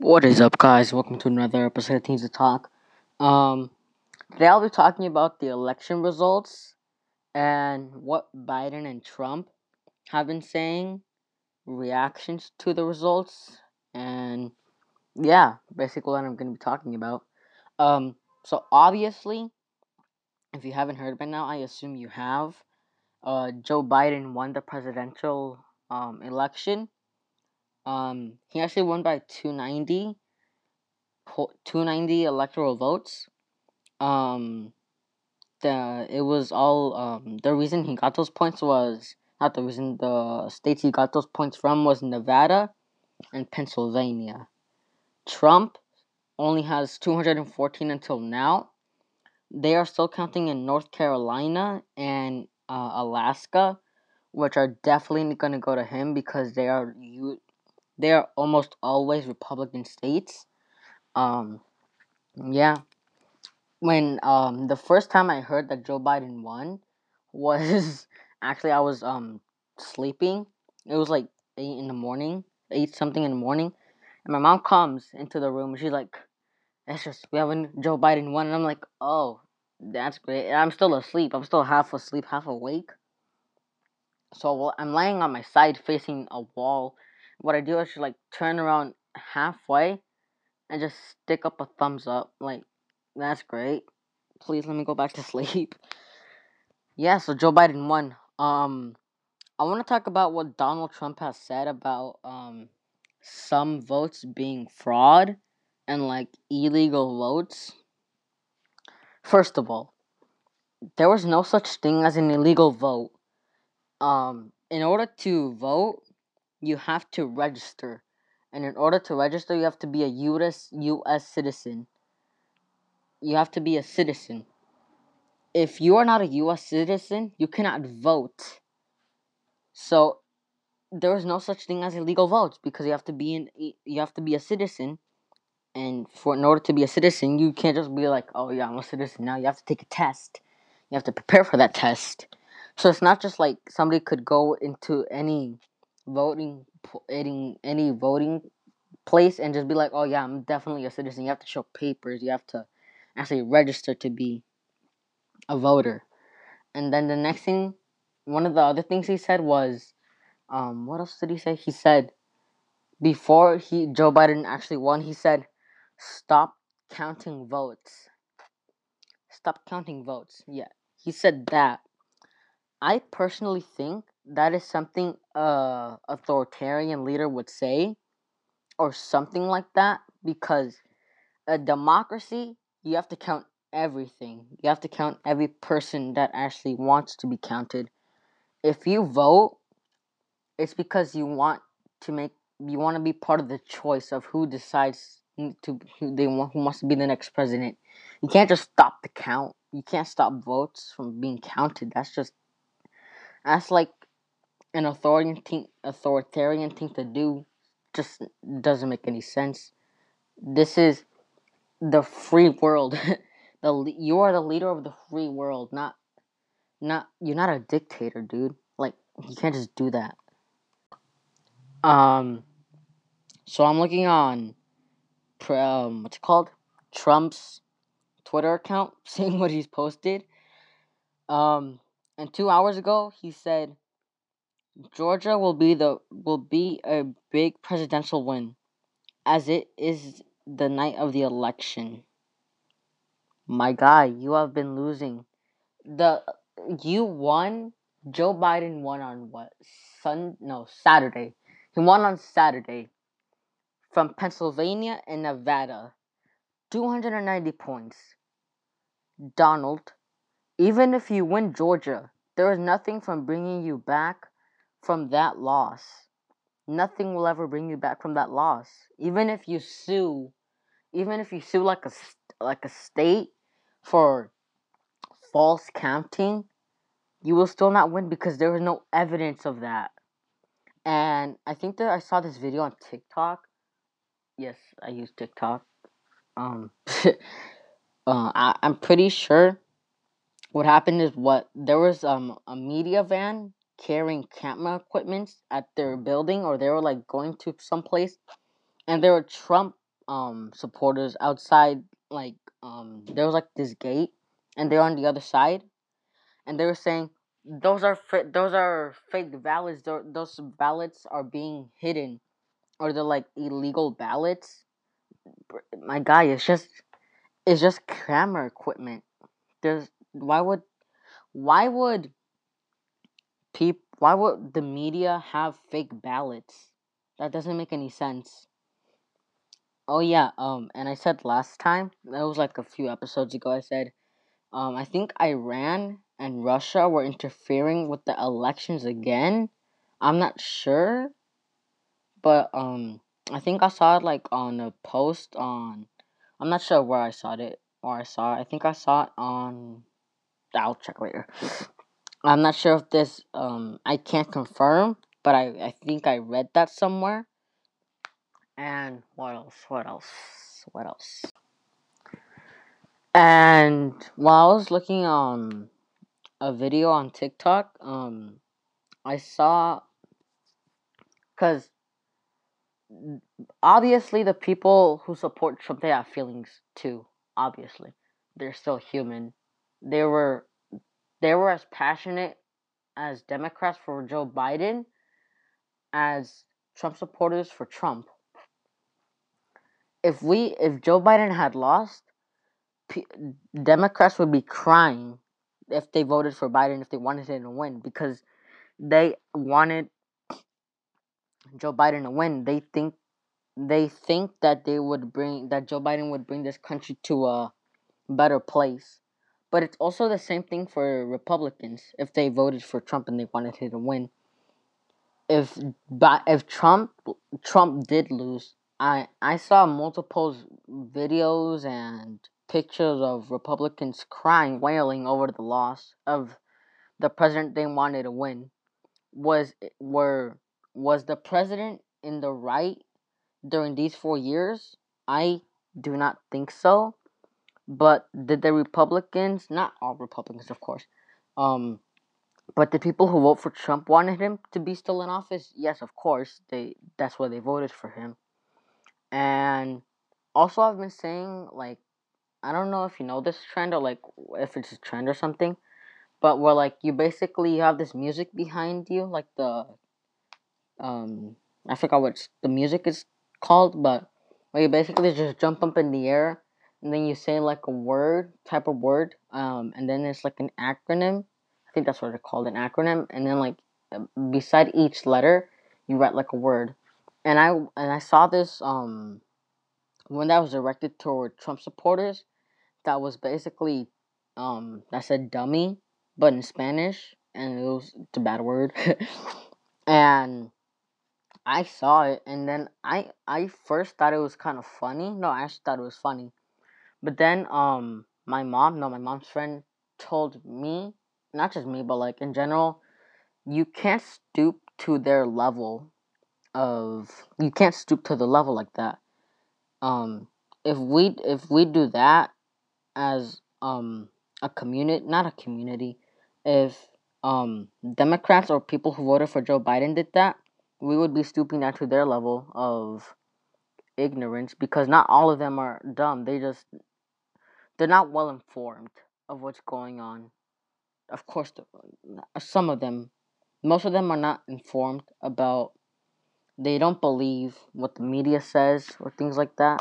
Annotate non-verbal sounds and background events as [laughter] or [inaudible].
What is up, guys? Welcome to another episode of Teams to Talk. Um, today I'll be talking about the election results and what Biden and Trump have been saying, reactions to the results, and yeah, basically what I'm going to be talking about. Um, so obviously, if you haven't heard by now, I assume you have. Uh, Joe Biden won the presidential um, election. Um, he actually won by 290, 290 electoral votes. Um, the it was all um the reason he got those points was not the reason the states he got those points from was Nevada and Pennsylvania. Trump only has 214 until now. They are still counting in North Carolina and uh, Alaska, which are definitely going to go to him because they are you they are almost always Republican states. Um, yeah. When um the first time I heard that Joe Biden won was [laughs] actually I was um sleeping. It was like eight in the morning, eight something in the morning, and my mom comes into the room. and She's like, "That's just we have a Joe Biden won," and I'm like, "Oh, that's great." And I'm still asleep. I'm still half asleep, half awake. So I'm laying on my side facing a wall. What I do is just like turn around halfway and just stick up a thumbs up. Like, that's great. Please let me go back to [laughs] sleep. yeah, so Joe Biden won. Um, I want to talk about what Donald Trump has said about um some votes being fraud and like illegal votes. First of all, there was no such thing as an illegal vote. Um, in order to vote, you have to register. And in order to register, you have to be a US US citizen. You have to be a citizen. If you are not a US citizen, you cannot vote. So there is no such thing as illegal votes because you have to be in you have to be a citizen and for in order to be a citizen you can't just be like oh yeah i'm a citizen now you have to take a test you have to prepare for that test so it's not just like somebody could go into any voting any any voting place and just be like oh yeah i'm definitely a citizen you have to show papers you have to actually register to be a voter and then the next thing one of the other things he said was um, what else did he say? He said before he Joe Biden actually won, he said, "Stop counting votes." Stop counting votes. Yeah, he said that. I personally think that is something a authoritarian leader would say, or something like that, because a democracy you have to count everything. You have to count every person that actually wants to be counted. If you vote it's because you want to make you want to be part of the choice of who decides to who they want who wants to be the next president. You can't just stop the count. You can't stop votes from being counted. That's just that's like an authoritarian thing, authoritarian thing to do. Just doesn't make any sense. This is the free world. [laughs] the you are the leader of the free world, not not you're not a dictator, dude. Like you can't just do that. Um, so I'm looking on, um, what's it called? Trump's Twitter account, [laughs] seeing what he's posted. Um, and two hours ago, he said Georgia will be the will be a big presidential win, as it is the night of the election. My guy, you have been losing. The you won. Joe Biden won on what? Sun no Saturday. He won on Saturday from Pennsylvania and Nevada. 290 points. Donald, even if you win Georgia, there is nothing from bringing you back from that loss. Nothing will ever bring you back from that loss. Even if you sue, even if you sue like a like a state for false counting, you will still not win because there is no evidence of that. And I think that I saw this video on TikTok. Yes, I use TikTok. Um, [laughs] uh, I, I'm pretty sure what happened is what there was um a media van carrying camera equipment at their building, or they were like going to some place, and there were Trump um supporters outside like um there was like this gate and they're on the other side and they were saying those are fa- those are fake ballots. Tho- those ballots are being hidden or they're like illegal ballots. My guy it's just it's just camera equipment. There's why would why would peop why would the media have fake ballots? That doesn't make any sense. Oh yeah um and i said last time that was like a few episodes ago i said um i think iran and russia were interfering with the elections again. I'm not sure but um i think i saw it like on a post on i'm not sure where i saw it or i saw it. I think i saw it on i'll check later i'm not sure if this um i can't confirm but i i think i read that somewhere and what else what else what else and while i was looking on a video on tiktok um i saw because obviously the people who support Trump they have feelings too. Obviously, they're still human. They were they were as passionate as Democrats for Joe Biden as Trump supporters for Trump. If we if Joe Biden had lost, P- Democrats would be crying if they voted for Biden if they wanted him to win because they wanted Joe Biden to win. They think they think that they would bring that Joe Biden would bring this country to a better place. But it's also the same thing for Republicans if they voted for Trump and they wanted him to win. If but if Trump Trump did lose, I I saw multiple videos and pictures of Republicans crying, wailing over the loss of the president they wanted to win. Was were was the president in the right during these four years? I do not think so. But did the Republicans, not all Republicans, of course, um, but the people who vote for Trump wanted him to be still in office? Yes, of course. They that's why they voted for him. And also, I've been saying like I don't know if you know this trend or like if it's a trend or something, but where like you basically have this music behind you, like the um I forgot what the music is called, but where you basically just jump up in the air and then you say like a word type of word, um, and then it's like an acronym. I think that's what they're called, an acronym, and then like uh, beside each letter you write like a word. And I and I saw this um when that was directed toward Trump supporters. That was basically um that said dummy, but in Spanish, and it was it's a bad word. [laughs] and I saw it and then I I first thought it was kind of funny. No, I actually thought it was funny. But then um my mom, no, my mom's friend told me, not just me, but like in general, you can't stoop to their level of you can't stoop to the level like that. Um if we if we do that as um a community, not a community, if um Democrats or people who voted for Joe Biden did that, we would be stooping down to their level of ignorance because not all of them are dumb. They just they're not well informed of what's going on. Of course, uh, some of them, most of them are not informed about. They don't believe what the media says or things like that.